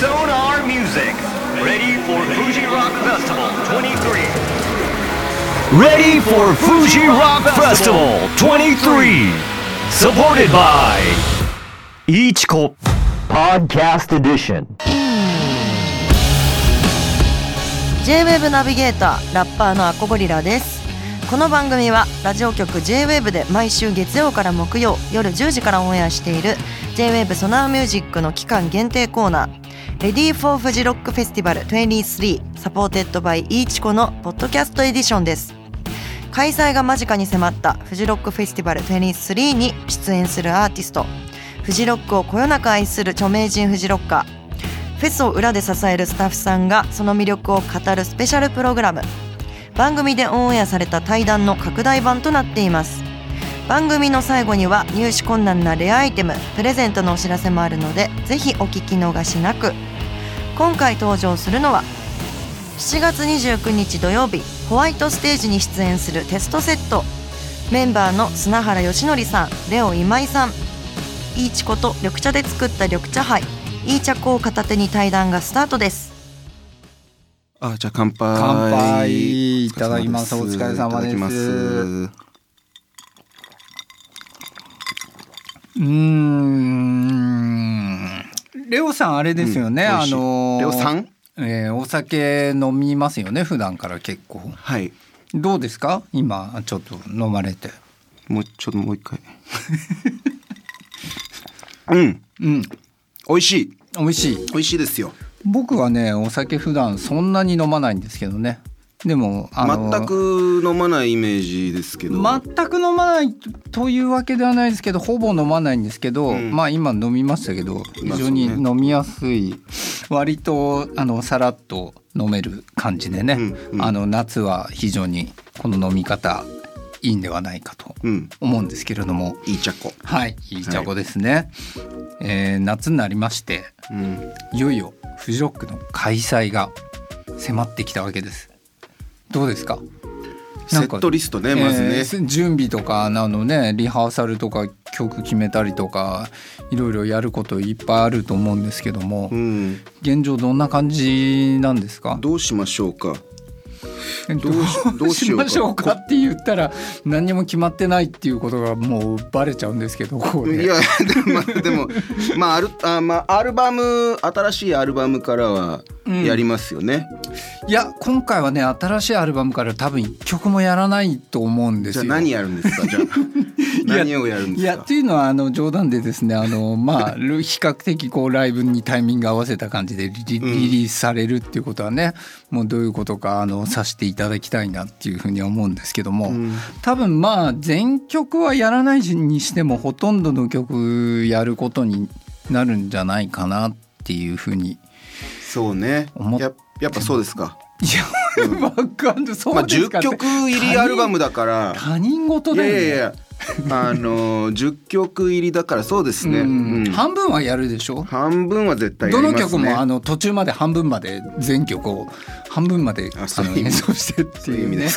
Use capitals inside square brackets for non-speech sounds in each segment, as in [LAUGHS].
Sonar Music. Ready for Fuji Rock Festival 23. Ready for Fuji Rock Festival 23. Supported by Ichiko Podcast Edition. J-WAVE ナビゲーターラッパーのアコゴリラですこの番組はラジオ局 J-WAVE で毎週月曜から木曜夜10時からオンエアしている J-WAVE SONAR MUSIC の期間限定コーナー Ready for FUJI ROCK FESTIVAL 23 supported by iichiko の Podcast Edition です。開催が間近に迫った FUJI ROCK FESTIVAL 23に出演するアーティスト。フジロックをこよなく愛する著名人フジロッカー。フェスを裏で支えるスタッフさんがその魅力を語るスペシャルプログラム。番組でオンエアされた対談の拡大版となっています。番組の最後には入手困難なレアアイテムプレゼントのお知らせもあるのでぜひお聞き逃しなく。今回登場するのは7月29日土曜日ホワイトステージに出演するテストセット。メンバーの砂原義則さんレオ今井さん。いいちこと緑茶で作った緑茶杯いい茶粉を片手に対談がスタートです。あ、じゃあ乾杯。乾杯。いただきます。お疲れ様です。うーんレオさんあれですよね、あうん美味しい。のーレオさん？えーお酒飲みますよね普段から結構。はい。どうですか？今ちょっと飲まれて。もうちょっともう一回。[LAUGHS] うん、うん。美味しい。美味しい。美味しいですよ。僕はねお酒普段そんなに飲まないんですけどねでも全く飲まないイメージですけど。全く飲まないというわけではないですけどほぼ飲まないんですけど、うん。まあ今飲みましたけど非常に飲みやすい割とあのさらっと飲める感じでね、うんうん。あの夏は非常にこの飲み方いいんではないかとうん、思うんですけれども。いい茶子。はいいい茶子ですね、えー夏になりましてうん、いよいよフジロックの開催が迫ってきたわけですどうですか？セットリストね、まずね。えー準備とかなのねリハーサルとか曲決めたりとかいろいろやることいっぱいあると思うんですけども、うん、現状どんな感じなんですか？どうしましょうか？どどうしどうしましょうかって言ったら何にも決まってないっていうことがもうバレちゃうんですけどいやでもまあでもまあアルあまあアルバム新しいアルバムからはやりますよね。いや今回はね新しいアルバムから多分一曲もやらないと思うんですよ。じゃあ何やるんですか？じゃあ [LAUGHS] 何をやるんですか？いやって。いうのはあの冗談でですねあのまあ [LAUGHS] 比較的こうライブにタイミング合わせた感じでリリリリースされるっていうことはね、もうどういうことかあのさしていただきたいなっていうふうには思うんですけども、ん多分まあ全曲はやらないにしてもほとんどの曲やることになるんじゃないかなっていうふうにそうね。ややっぱそうですか。いや、わかんないそまあ10うですかって曲入りアルバムだから。他人事いだよねやいやいや。あの10曲入りだからそうですね。うんうん半分はやるでしょ？半分は絶対やどりますね。の曲もあの途中まで半分まで全曲を半分まであの演奏してっていうね。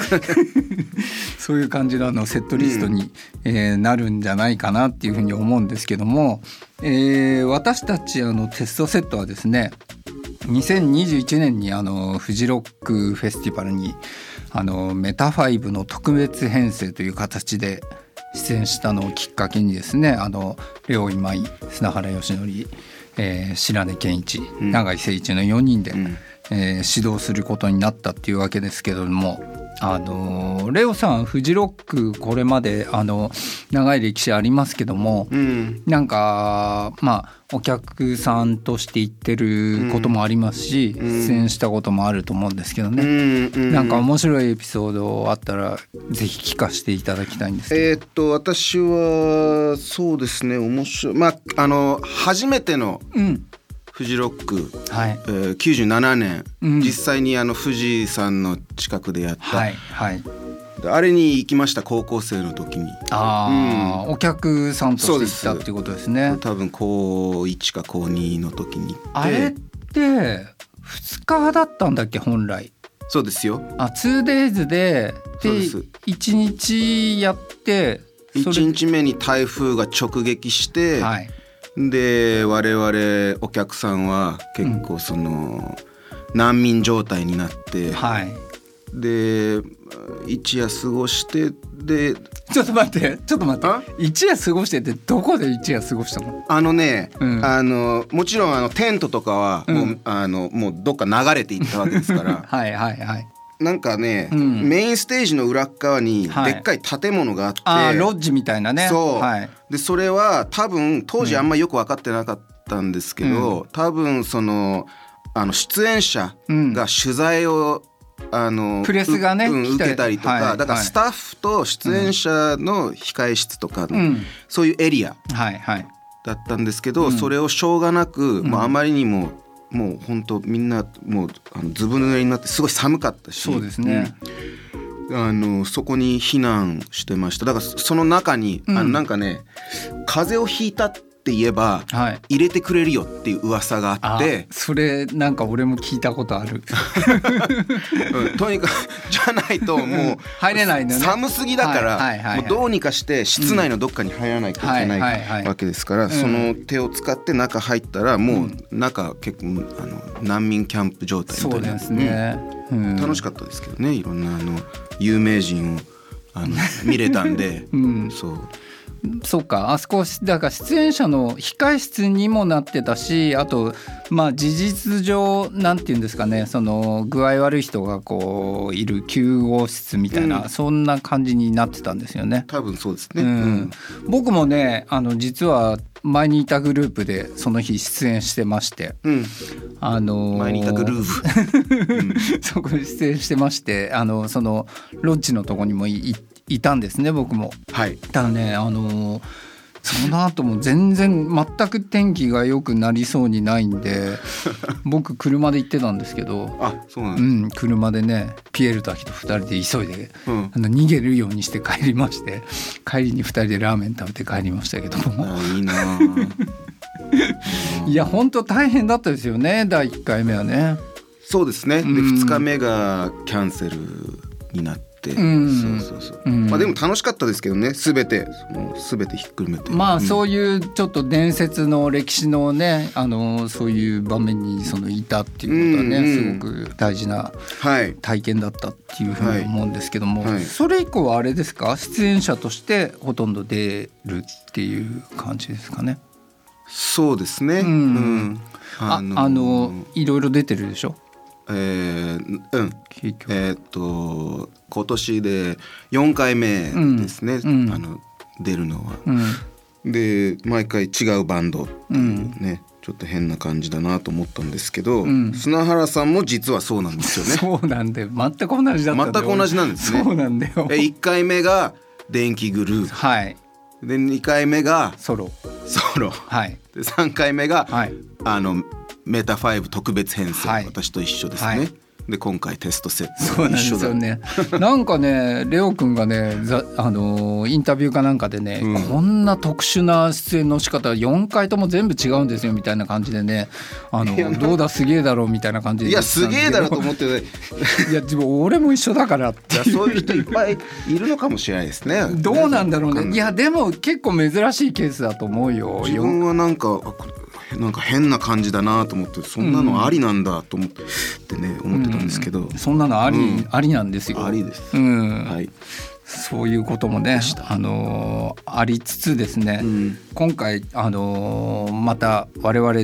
そういう感じのあのセットリストに、えーなるんじゃないかなっていうふうに思うんですけども、えー私たちあのテストセットはですね2021年にあのフジロックフェスティバルにあのメタファイブの特別編成という形で出演したのをきっかけにですねあのレオ今井砂原義則、えー白根健一ん。永井誠一の4人で、んえー指導することになったっていうわけですけれども。あのレオさんフジロックこれまであの長い歴史ありますけども、うん。なんかまあお客さんとして行ってることもありますし、ん。出演したこともあると思うんですけどうね、んうん。なんか面白いエピソードあったらぜひ聞かせていただきたいんですえーっと私はそうですね面白い。まああの初めてのうんフジロック、はい。えー、97年、うん。実際にあの富士山の近くでやった、はいはい。であれに行きました高校生の時に。ああ、お客さんとして行ったっていうことですね。多分高1か高2の時に行って。あれって2日だったんだっけ本来。そうですよ。あ 2days ででそうです。1日やってそれ1日目に台風が直撃して、はいで我々お客さんは結構その、難民状態になって、はい。で一夜過ごしてでちょっと待ってちょっと待あって。一夜過ごしてってどこで一夜過ごしたの？あのね、うん。あのもちろんあのテントとかはもう,、うんあのもうどっか流れていったわけですから。[LAUGHS] はいはいはいなんかね、うん。メインステージの裏っ側にはい。でっかい建物があって、ロッジみたいなね。そう、はい。でそれは多分当時あんまよく分かってなかったんですけど、多分そのあの出演者が取材を、あのプレスがねううん受けたりとか、はい。はいだからスタッフと出演者の控室とかの、うん。そういうエリアだったんですけど、うん。それをしょうがなく、ん。もうあまりにももう本当みんなもうあのずぶ濡れになってすごい寒かったし。そうですね、うん。あのそこに避難してました。だからそその中に、うん。あのなんかね風邪をひいたって言えばはい。入れてくれるよっていう噂がああって、それなんか俺も聞いたことある。[LAUGHS] うんとにかくじゃないともう入れないね。寒すぎだから、もうどうにかして室内のどっかに入らないといけないわけですから、ん。その手を使って中入ったらもう中結構あの難民キャンプ状態みたいなそうですね、うん。楽しかったですけどねいろんなあの有名人をあの見れたんで、[LAUGHS] うん。そうそうか。あそこだから出演者の控室にもなってたしあとまあ事実上なんて言うんですかね。その具合悪い人がこういる救護室みたいな、うん。そんな感じになってたんですよね。多分そうですね。うん。僕もねあの実は前にいたグループでその日出演してまして、うん、あのー前にいたグループ。[LAUGHS] そこに出演してましてあのそのロッジのとこにもいいいたんですね僕も。はい。ただねあのその後も全然全く天気が良くなりそうにないんで [LAUGHS] 僕車で行ってたんですけど、あ、そうなんう。ん、車でねピエール滝と2人で急いで、うんあの逃げるようにして帰りまして帰りに2人でラーメン食べて帰りましたけどもあ、いいなあ。[LAUGHS] いや本当大変だったですよね第1回目はね。そうですね。で、うん二日目がキャンセルになって。うんそうそうそう。うんまあ、でも楽しかったですけどね。すべて、もうすべてひっくるめて。まあうんそういうちょっと伝説の歴史のねあのそういう場面にそのいたっていうことはね、うんうんすごく大事なはい。体験だったっていうふうに思うんですけども、はいはいそれ以降はあれですか？出演者としてほとんど出るっていう感じですかね。そうですね。うんうん。ああのいろいろ出てるでしょ？えーうん。えーっと今年で4回目ですね、うん。うん。あの出るのは。うん。で毎回違うバンドっていうね、ちょっと変な感じだなと思ったんですけど、ん。砂原さんも実はそうなんですよね。そうなんだよ。全く同じだったんだよ。全く同じなんですね。そうなんだよ。え1回目が電気グルーはい。プで2回目がソロ。ソロ。はい。で3回目が、はい。あのメタ5特別編成、はい私と一緒ですね。はいで今回テストセットそうなんですよね。なんかね、レオくんがね、ざあのーインタビューかなんかでね、うんこんな特殊な出演の仕方、4回とも全部違うんですよみたいな感じでね、あのどうだすげえだろうみたいな感じでいやすげえだろうと思ってねいや自分俺も一緒だからっていやそういう人いっぱいいるのかもしれないですね。どうなんだろうね。いいやでも結構珍しいケースだと思うよ。自分はなんかなんか変な感じだなと思ってそんなのありなんだと思ってね思ってたんですけど、そんなのあり、うん。ありなんですよ。ありです。うん。はい、そういうこともね、あのーありつつですね、うん。今回、あのーまた我々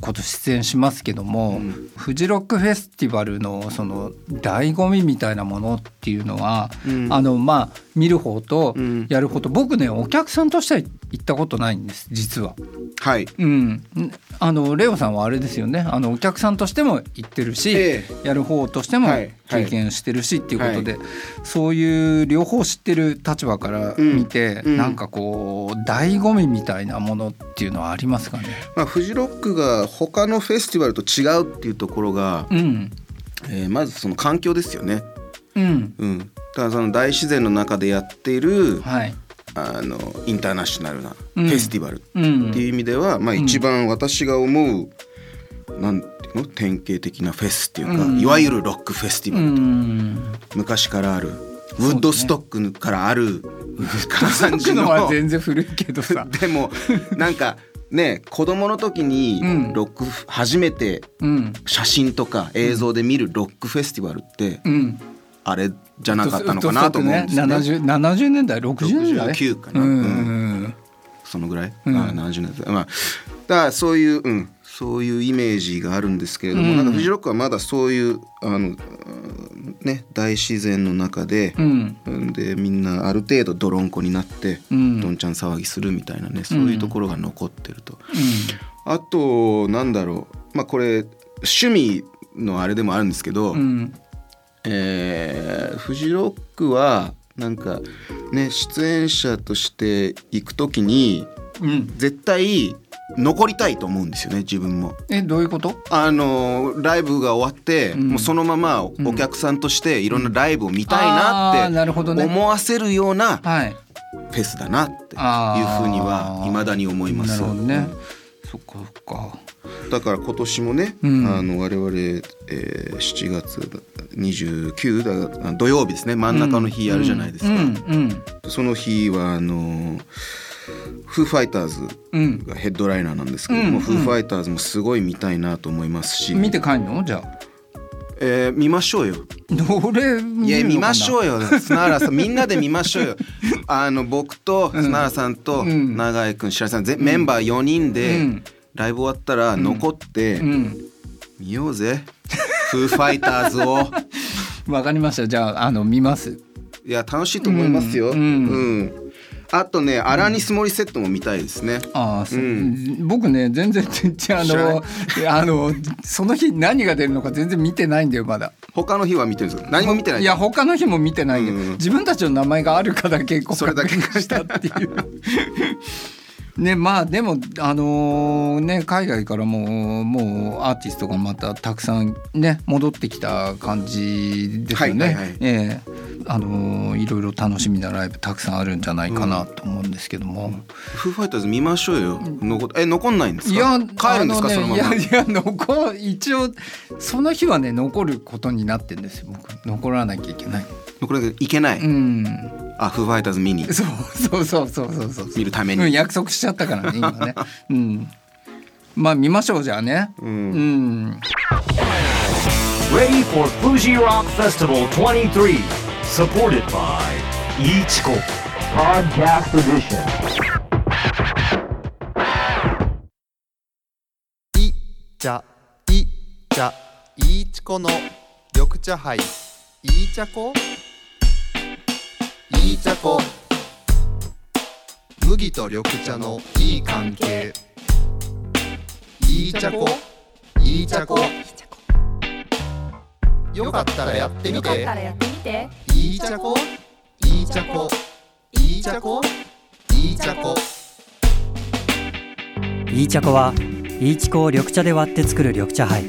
今年出演しますけども、うん。フジロックフェスティバルのその醍醐味みたいなものっていうのは、うん。あのまあ見る方とうん。やる方。と、僕ねお客さんとしては行ったことないんです実は。はい。うん、んあのレオさんはあれですよね。あのお客さんとしても行ってるし、えやる方としてもはい。はい。経験してるしっていうことで、そういう両方知ってる立場から見て、うんうん。なんかこう醍醐味みたいなものっていうのはありますかね？まあ、フジロックが他のフェスティバルと違うっていうところが、うん。えーまずその環境ですよね。うん。うん、だからその大自然の中でやっているはい。あのインターナショナルなフうん。ェスティバルうんっていう意味では、まあ、一番私が思う、なんていうの？典型的なフェスっていうか、うん。いわゆるロックフェスティうバル、ん。昔からあるウッドストックからある、唐三僕寺ののは全然古いけどさ。[LAUGHS] でもなんかね子供の時にうん。ロックフ初めてうん。写真とか映像で見るロックフェスティバルってうん。あれじゃなかったのかなと思うんですね。70, 70年代60年代？69かな。うん。うん。そのぐらい、うんあ70年代。まあだからそういう、うん、そういうイメージがあるんですけれども、うん。なんかフジロックはまだそういうあの、うんね、大自然の中で、うん。うん。でみんなある程度泥んこになって、うん。どんちゃん騒ぎするみたいなねそういうところが残ってると。うあとなんだろう。まあこれ趣味のあれでもあるんですけど、んうんえーフジロックはなんかね出演者として行く時にうん。絶対残りたいと思うんですよね自分も。えどういうこと？あのライブが終わって、うん。もうそのままお客さんとしていろんなライブを見たいなって思わせるようなはい。フェスだなっていうふうには未だに思います。なるほどね。そっかそっかだから今年もね、うん。あの我々、えー7月29だ土曜日ですね。真ん中の日やるじゃないですか、うん。うん。その日はあのフーファイターズうん。がヘッドライナーなんですけども、うん。フーファイターズもすごい見たいなと思いますし、見て帰んの？じゃあ。えー見ましょうよ。どれ見いや見ましょうよ。砂原さん [LAUGHS] みんなで見ましょうよ。あの僕と砂原さんとうん。永井君白井さんぜメンバー4人でうんライブ終わったら残ってうん。見ようぜ。フーファイターズを。[LAUGHS] わかりました。じゃああの見ます。いや楽しいと思いますよ、ううん。ん。あとねアラニス・モリセットも見たいですね、ああ、そう。うん。僕ね全然全然あのあのその日何が出るのか全然見てないんだよまだ。他の日は見てるんですか？何も見てない。いや他の日も見てないんで、うん。自分たちの名前があるかだけそれだけ。したっていうねまあでもあのね海外からももうアーティストがまたたくさんね戻ってきた感じですよね、はいはいはい。ええ。あのいろいろ楽しみなライブたくさんあるんじゃないかなと思うんですけども、フーファイターズ見ましょうよ。残え残んないんですか？いや帰るんですか、ねそのまま。いやいや残一応その日はね残ることになってんですよ。僕残らなきゃいけないこれいけない、うん。あフーファイターズ見に。そうそうそうそうそう。そう見るために。うん、約束しちゃったからね今ね。うん。まあ見ましょうじゃあね。ううん。ん Ready for Fuji Rock Festival 23. Supported by Ichiko. Podcast Edition. い茶い茶いいちこの緑茶杯いい茶こいい茶こ麦と緑茶のいい関係。いい茶こいい茶こよかったらやってみて。やってみて。いい茶こいい茶こいい茶こいい茶こいい茶粉はいいちこを緑茶で割って作る緑茶杯。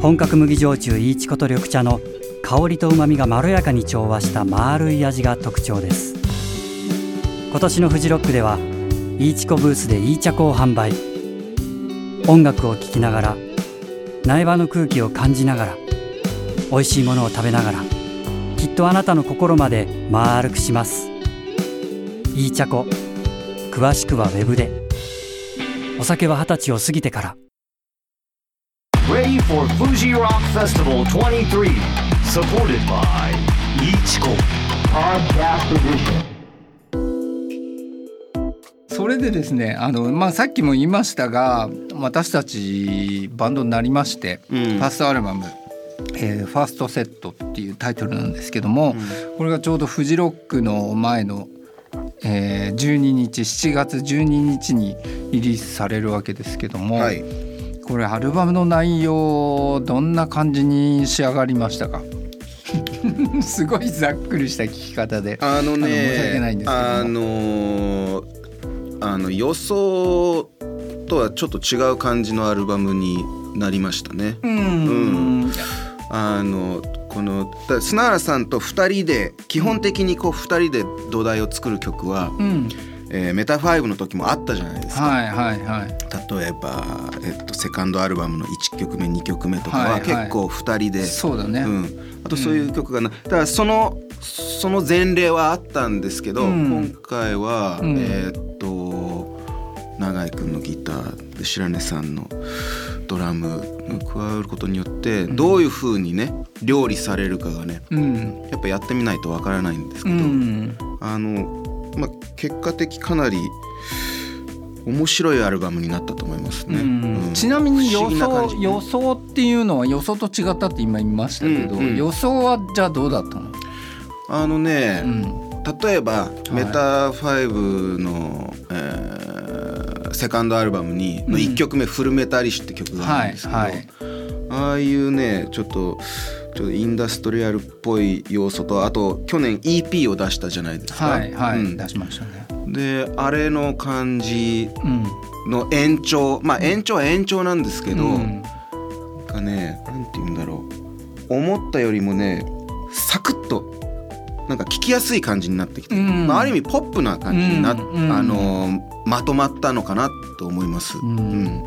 本格麦焼酎いいちこと緑茶の香りと旨みがまろやかに調和した丸い味が特徴です。今年のフジロックではいいちこブースでいい茶粉を販売。音楽を聴きながら苗場の空気を感じながら美味しいものを食べながらきっとあなたの心まで丸くします。いい茶粉詳しくはウェブで。お酒は二十歳を過ぎてから Ready for Fuji Rock Festival 23. Supported by Ichiko Podcast Edition. それでですねあの、まあ、さっきも言いましたが私たちバンドになりまして、うんファーストアルバム「えーファーストセット」っていうタイトルなんですけども、これがちょうどフジロックの前の、えー12日7月12日にリリースされるわけですけども、はいこれアルバムの内容どんな感じに仕上がりましたか？[LAUGHS] すごいざっくりした聞き方で。あのね申し訳ないんですけど。もあのーあの予想とはちょっと違う感じのアルバムになりましたね。うん。あのこのだ砂原さんと2人で基本的にこう2人で土台を作る曲は、うんえーメタファイブの時もあったじゃないですか。はいはいはい。例えば、えっと、セカンドアルバムの1曲目2曲目とかは結構2人で、そうだね、うん、あとそういう曲がな、だからそのその前例はあったんですけど、うん。今回は、うん。えーっと永井君のギターで白根さんのドラムが加わることによってどういう風にね料理されるかがねうん。やっぱやってみないとわからないんですけうど、ん。あの、まあ、結果的かなり面白いアルバムになったと思いますね。うん。ちなみに予想予想っていうのは予想と違ったって今言いましたけど、うんうん。予想はじゃあどうだったの、あのね、うん。例えば、メタ5の、えーセカンドアルバムにの1曲目「フルメタリッシュ」って曲があるんですけど、はいはい。ああいうねちょっとちょっとインダストリアルっぽい要素とあと去年 EP を出したじゃないですか。はいはい、うん出しましたね。であれの感じうんの延長まあ延長は延長なんですけど、うんなんかねなんて言うんだろう思ったよりもねサクッとなんか聞きやすい感じになってきて、うんまあ、ある意味ポップな感じになっ、うんうんあのまとまったのかなと思います。ん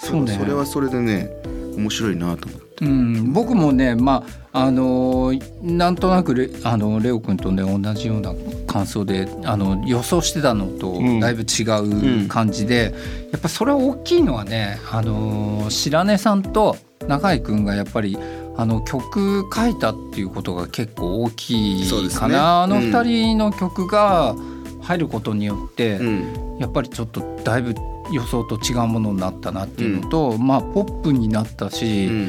そうねそれはそれでね面白いなと思って。うん、僕もねまああのーなんとなくレあのレオ君とね同じような感想であの予想してたのとうん。だいぶ違う感じで、やっぱそれは大きいのはねあのー白根さんと中井君がやっぱりあの曲書いたっていうことが結構大きいかな、あのうん。二人の曲が入ることによって、うん。やっぱりちょっとだいぶ予想と違うものになったなっていうのと、まあポップになったし、うん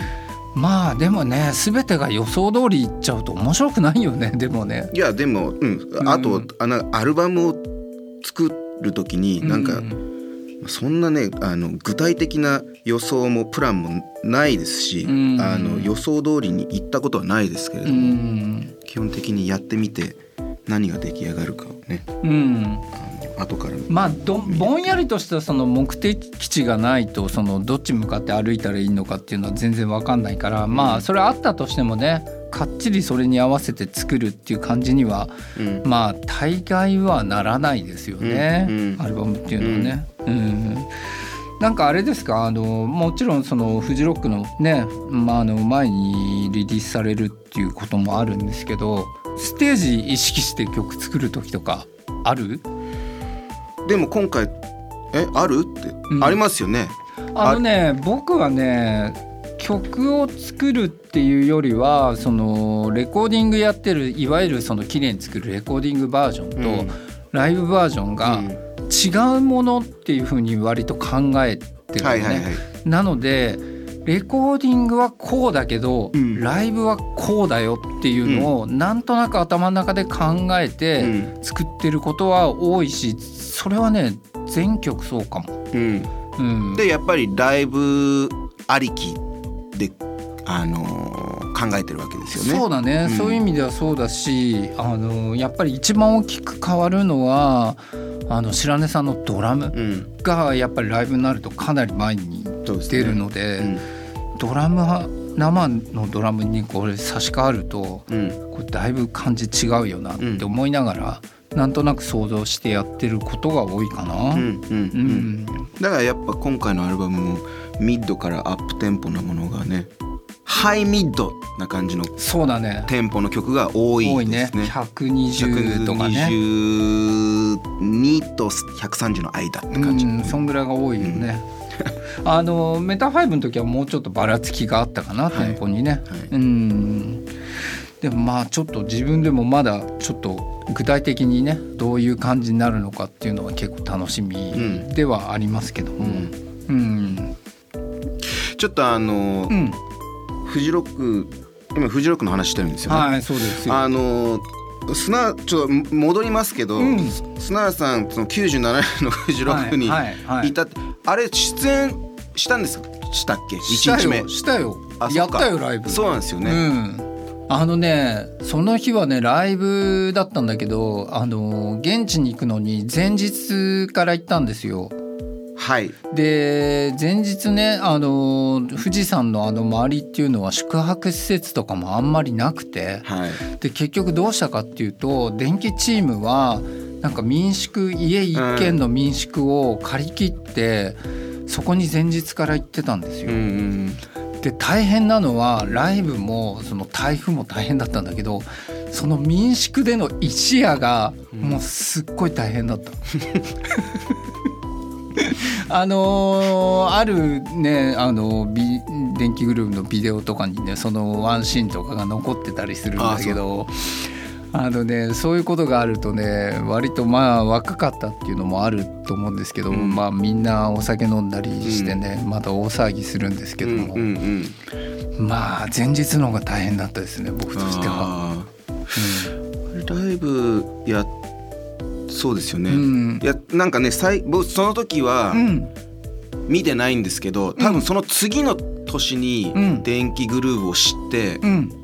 まあでもね全てが予想通りいっちゃうと面白くないよね。[LAUGHS] でもね。いやでも、うん、あと、うん。あのアルバムを作る時になんか、うそんなねあの具体的な予想もプランもないですし、うん。あの予想通りにいったことはないですけれどうも、ん。基本的にやってみて何が出来上がるかをね。うん後から。まあどぼんやりとしたその目的地がないとそのどっち向かって歩いたらいいのかっていうのは全然わかんないからまあそれあったとしてもねかっちりそれに合わせて作るっていう感じにはうん。まあ大概はならないですよね、うんうん。アルバムっていうのはね。うん。なんかあれですか？あのもちろんそのフジロックのね、まあ、あの前にリリースされるっていうこともあるんですけどステージ意識して曲作る時とかある？でも今回えある？って、うん。ありますよね。あのね僕はね曲を作るっていうよりはそのレコーディングやってるいわゆるその綺麗に作るレコーディングバージョンと、うん。ライブバージョンがうん。違うものっていうふうに割と考えてるのね。なのでレコーディングはこうだけど、うん。ライブはこうだよっていうのをなんとなく頭の中で考えうてん。作ってることは多いしそれはね全曲そうかも。うん。うん、でやっぱりライブありきであのー考えてるわけですよね。そうだね、うん。そういう意味ではそうだしあのやっぱり一番大きく変わるのはあの白根さんのドラムうん。がやっぱりライブになるとかなり前に出るので、うんドラムは生のドラムにこれ差し替わるとうんこれだいぶ感じ違うよなって思いながら、なんとなく想像してやってることが多いかな。うんうんううんんだからやっぱ今回のアルバムもミッドからアップテンポなものがねハイミッドな感じのそうだねテンポの曲が多いですね。120とかね122と130の間って感じ。うんそんぐらいが多いよね。[LAUGHS] あの METAFIVE の時はもうちょっとばらつきがあったかな、はいテンポにね。はいうんでもまあちょっと自分でもまだちょっと具体的にねどういう感じになるのかっていうのは結構楽しみんではありますけども。うんうんちょっとあのうんフジロック今フジロックの話してるんですよね。はいそうですよ。あの砂ちょっと戻りますけど、うんさんその97年のフジロックにはいはいはいいた、あれ出演したんですしたっけ？した1日目よ。したよ。あやったよライブ。そうなんですよね、うん、あのねその日はねライブだったんだけどあの現地に行くのに前日から行ったんですよ。はい。で前日ねあの富士山のあの周りっていうのは宿泊施設とかもあんまりなくて。はい。で結局どうしたかっていうと電気チームはなんか民宿家一軒の民宿を借り切って、そこに前日から行ってたんですよ。うんうんで大変なのはライブもその台風も大変だったんだけどその民宿での一夜がもうすっごい大変だった。あのーあるねあのビ電気グループのビデオとかにねそのワンシーンとかが残ってたりするんだけどあのねそういうことがあるとね割とまあ若かったっていうのもあると思うんですけど、うん。まあみんなお酒飲んだりしてね、また大騒ぎするんですけども、うんうんうん。まあ前日の方が大変だったですね僕としては。ライブやそうですよね、うん。いやなんかね最僕その時はうん。見てないんですけど多分その次の年にうん。電気グルーヴを知って、うん。あ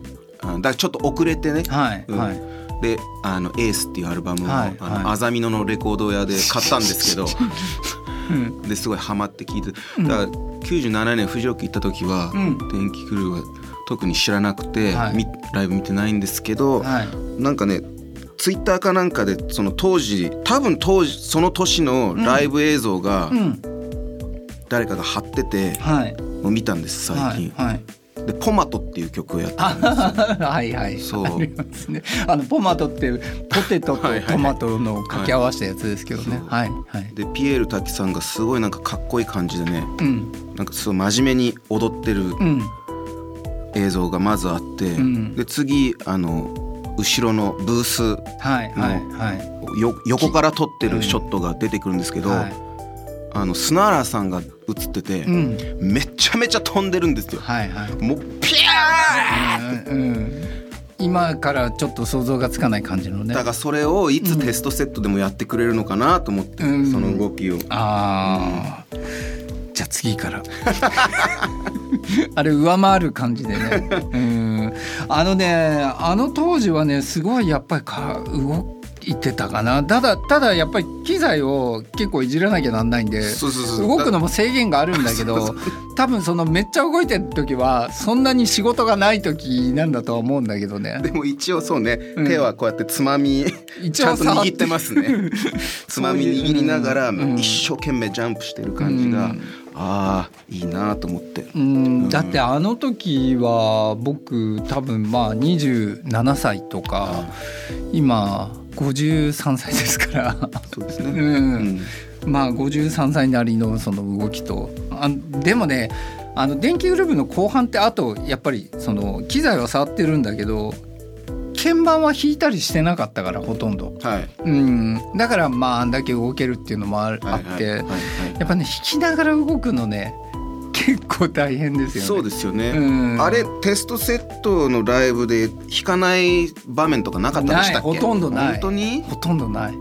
だからちょっと遅れてね、うん。はい。はいであの「エースっていうアルバムを、はいあのはい。アザミノのレコード屋で買ったんですけど。[LAUGHS] うん。ですごいハマって聴いて。だから97年フジロック行った時は、うん。電気グルーヴは特に知らなくて、はい。みライブ見てないんですけど、はい。なんかねツイッターかなんかでその当時多分当時その年のライブ映像がうん。誰かが貼ってて、う見たんです最近、はいはいで「ポマト」っていう曲をやってたんですよ。[LAUGHS] はいはい。そう。ありますね。あのポマトってポテトとトマトの掛け合わせたやつですけどね。はい。はいでピエール滝さんがすごいなんかかっこいい感じでねうん。なんかすごい真面目に踊ってるうん。映像がまずあって、ん。で次あの後ろのブースはいはいはい。よ横から撮ってるショットが出てくるんですけど、はい。あの砂原さんが映ってて、うん。めちゃめちゃ飛んでるんですよ。はいはい。もうピャーうんうん。今からちょっと想像がつかない感じのね。だからそれをいつテストセットでもやってくれるのかなと思って、うん。その動きを。ああ、じゃあ次から。あれ上回る感じでね。[LAUGHS] うん。あのねあの当時はねすごいやっぱりか動いてたかな。ただただやっぱり機材を結構いじらなきゃなんないんで動くのも制限があるんだけど多分そのめっちゃ動いてる時はそんなに仕事がない時なんだとは思うんだけどね。でも一応そうね、うん。手はこうやってつまみ一ちゃんと握ってますね。[LAUGHS] つまみ握りながら、うん。一生懸命ジャンプしてる感じが、うん。ああいいなと思って、うん。だってあの時は僕多分まあ27歳とか今53歳ですから、そうですね、うん。うん。まあ53歳なりのその動きと。あでもねあの電気グループの後半ってあとやっぱりその機材は触ってるんだけど鍵盤は弾いたりしてなかったからほとんど、はい。うん、だからまああんだけ動けるっていうのもあって、やっぱね弾きながら動くのね結構大変ですよね。そうですよね、うんあれテストセットのライブで弾かない場面とかなかったでしたっけ？ないほとんどない本当に？ほとんどない。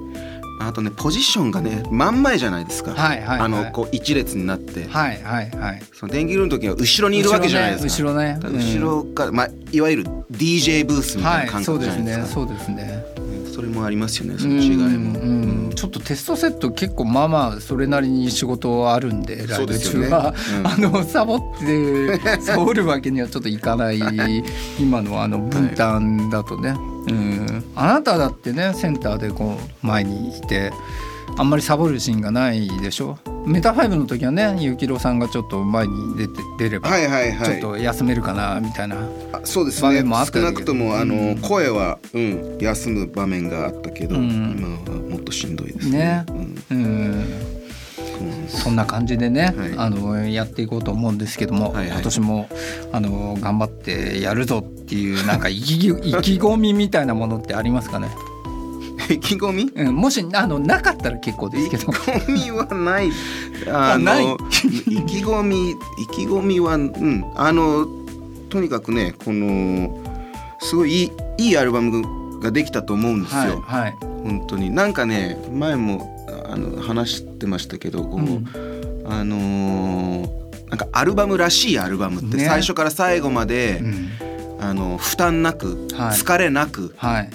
あとねポジションがね真ん前じゃないですか、はいはいはいあのこう一列になって、はいはいはい。その電気グルーの時は後ろにいるわけじゃないですか後ろね。だ後ろねから後ろから、まあ、いわゆる DJ ブースうんはいみたいな感そうです覚じゃないですか、ねそうですね。それもありますよねその違いも、うんうん。ちょっとテストセット結構まあまあそれなりに仕事あるんでライブ中は、ねうん。[LAUGHS] あのサボってサボるわけにはちょっといかない [LAUGHS] 今のあの分担だとね、うん、あなただってねセンターでこう前にいてあんまりサボるシーンがないでしょ？メタファイブの時はねゆきろさんがちょっと前に出て出れば、はいはいはい。ちょっと休めるかなみたいな、あそうです場ね面もあったけど。少なくともあの、うん。声は、うん、休む場面があったけど、うん。今はもっとしんどいですね。ね。うん。うん。そんな感じでね、はい。あのやっていこうと思うんですけども、はいはい。今年もあの頑張ってやるぞっていうなんか意気意気込みみたいなものってありますかね、意気込み？うん、もしあのなかったら結構ですけど。意気込みはない。[LAUGHS] あのない。意気込み意気込みはうん。あのとにかくねこのすごいいいいいアルバムができたと思うんですはいよ、はい。本当に。なんかね前もあの話してましたけどこう、うん。あのーなんかアルバムらしいアルバムってね。最初から最後まで、うん。あの負担なく、はい。疲れなくはい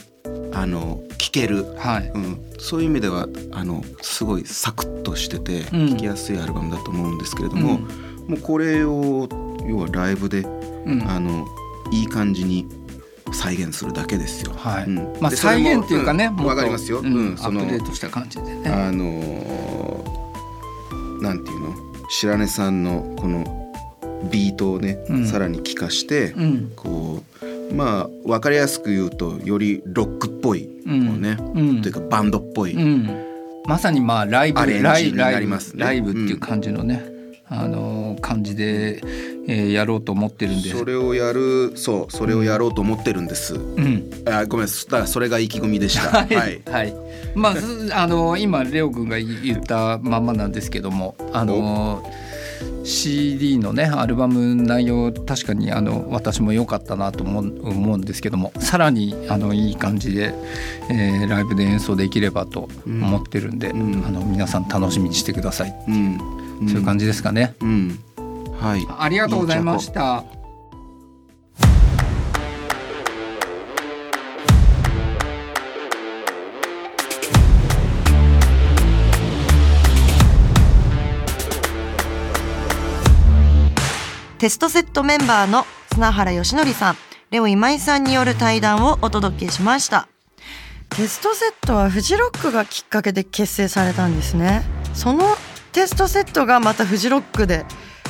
あの聴ける、はい。うん、そういう意味ではあのすごいサクッとしててうん。聴きやすいアルバムだと思うんですけれども、もうこれを要はライブで、うん。あのいい感じに再現するだけですよ。はい。うん。まあ再現っていうかね、うん。わかりますよ。うん。うん。アップデートした感じでね。あのーなんていうの？白根さんのこのビートをね、うん。さらに聴かして、うん。こうまあ分かりやすく言うとよりロックっぽい、うん。こうね、うん。というかバンドっぽい、うん。まさにまあライブアレンジライブりますね。ライブっていう感じのね、あの感じで、えーやろうと思ってるんでそれをやるそうそれをやろうと思ってるんです、うん。あごめんだそれが意気込みでした。[LAUGHS] はい、はい。はい、まあずあの今レオ君が言ったまんまなんですけどもあの CD のねアルバム内容確かにあの私も良かったなと思う思うんですけどもさらにあのいい感じで、えーライブで演奏できればと思ってるんで、ん。あの皆さん楽しみにしてください、うん。そういう感じですかね、うん。はい。ありがとうございましたテストセットメンバーの砂原義則さん、レオ今井さんによる対談をお届けしました。テストセットはフジロックがきっかけで結成されたんですね。そのテストセットがまたフジロックで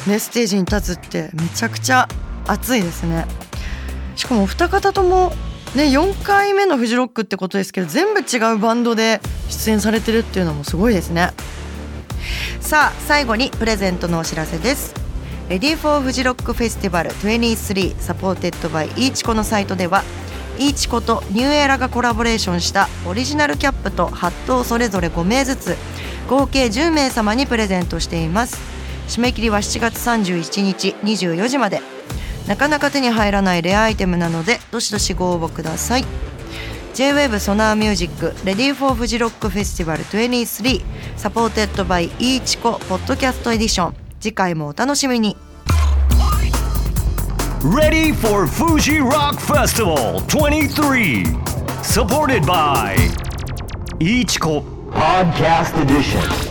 ねステージに立つってめちゃくちゃ熱いですね。しかもお二方ともね4回目のフジロックってことですけど全部違うバンドで出演されてるっていうのもすごいですね。さあ最後にプレゼントのお知らせです。 Ready for FUJI ROCK FESTIVAL 23 supported by iichiko のサイトでは iichiko と New Era がコラボレーションしたオリジナルキャップとハットをそれぞれ5名ずつ合計10名様にプレゼントしています。締め切りは7月31日24時まで。なかなか手に入らないレアアイテムなのでどしどしご応募ください。J-WAVE SONAR MUSIC Ready for FUJI ROCK FESTIVAL 23サポーテッドバイイーチコポッドキャストエディション。次回もお楽しみに Ready for Fuji Rock Festival 23. Supported by Ichiko Podcast Edition.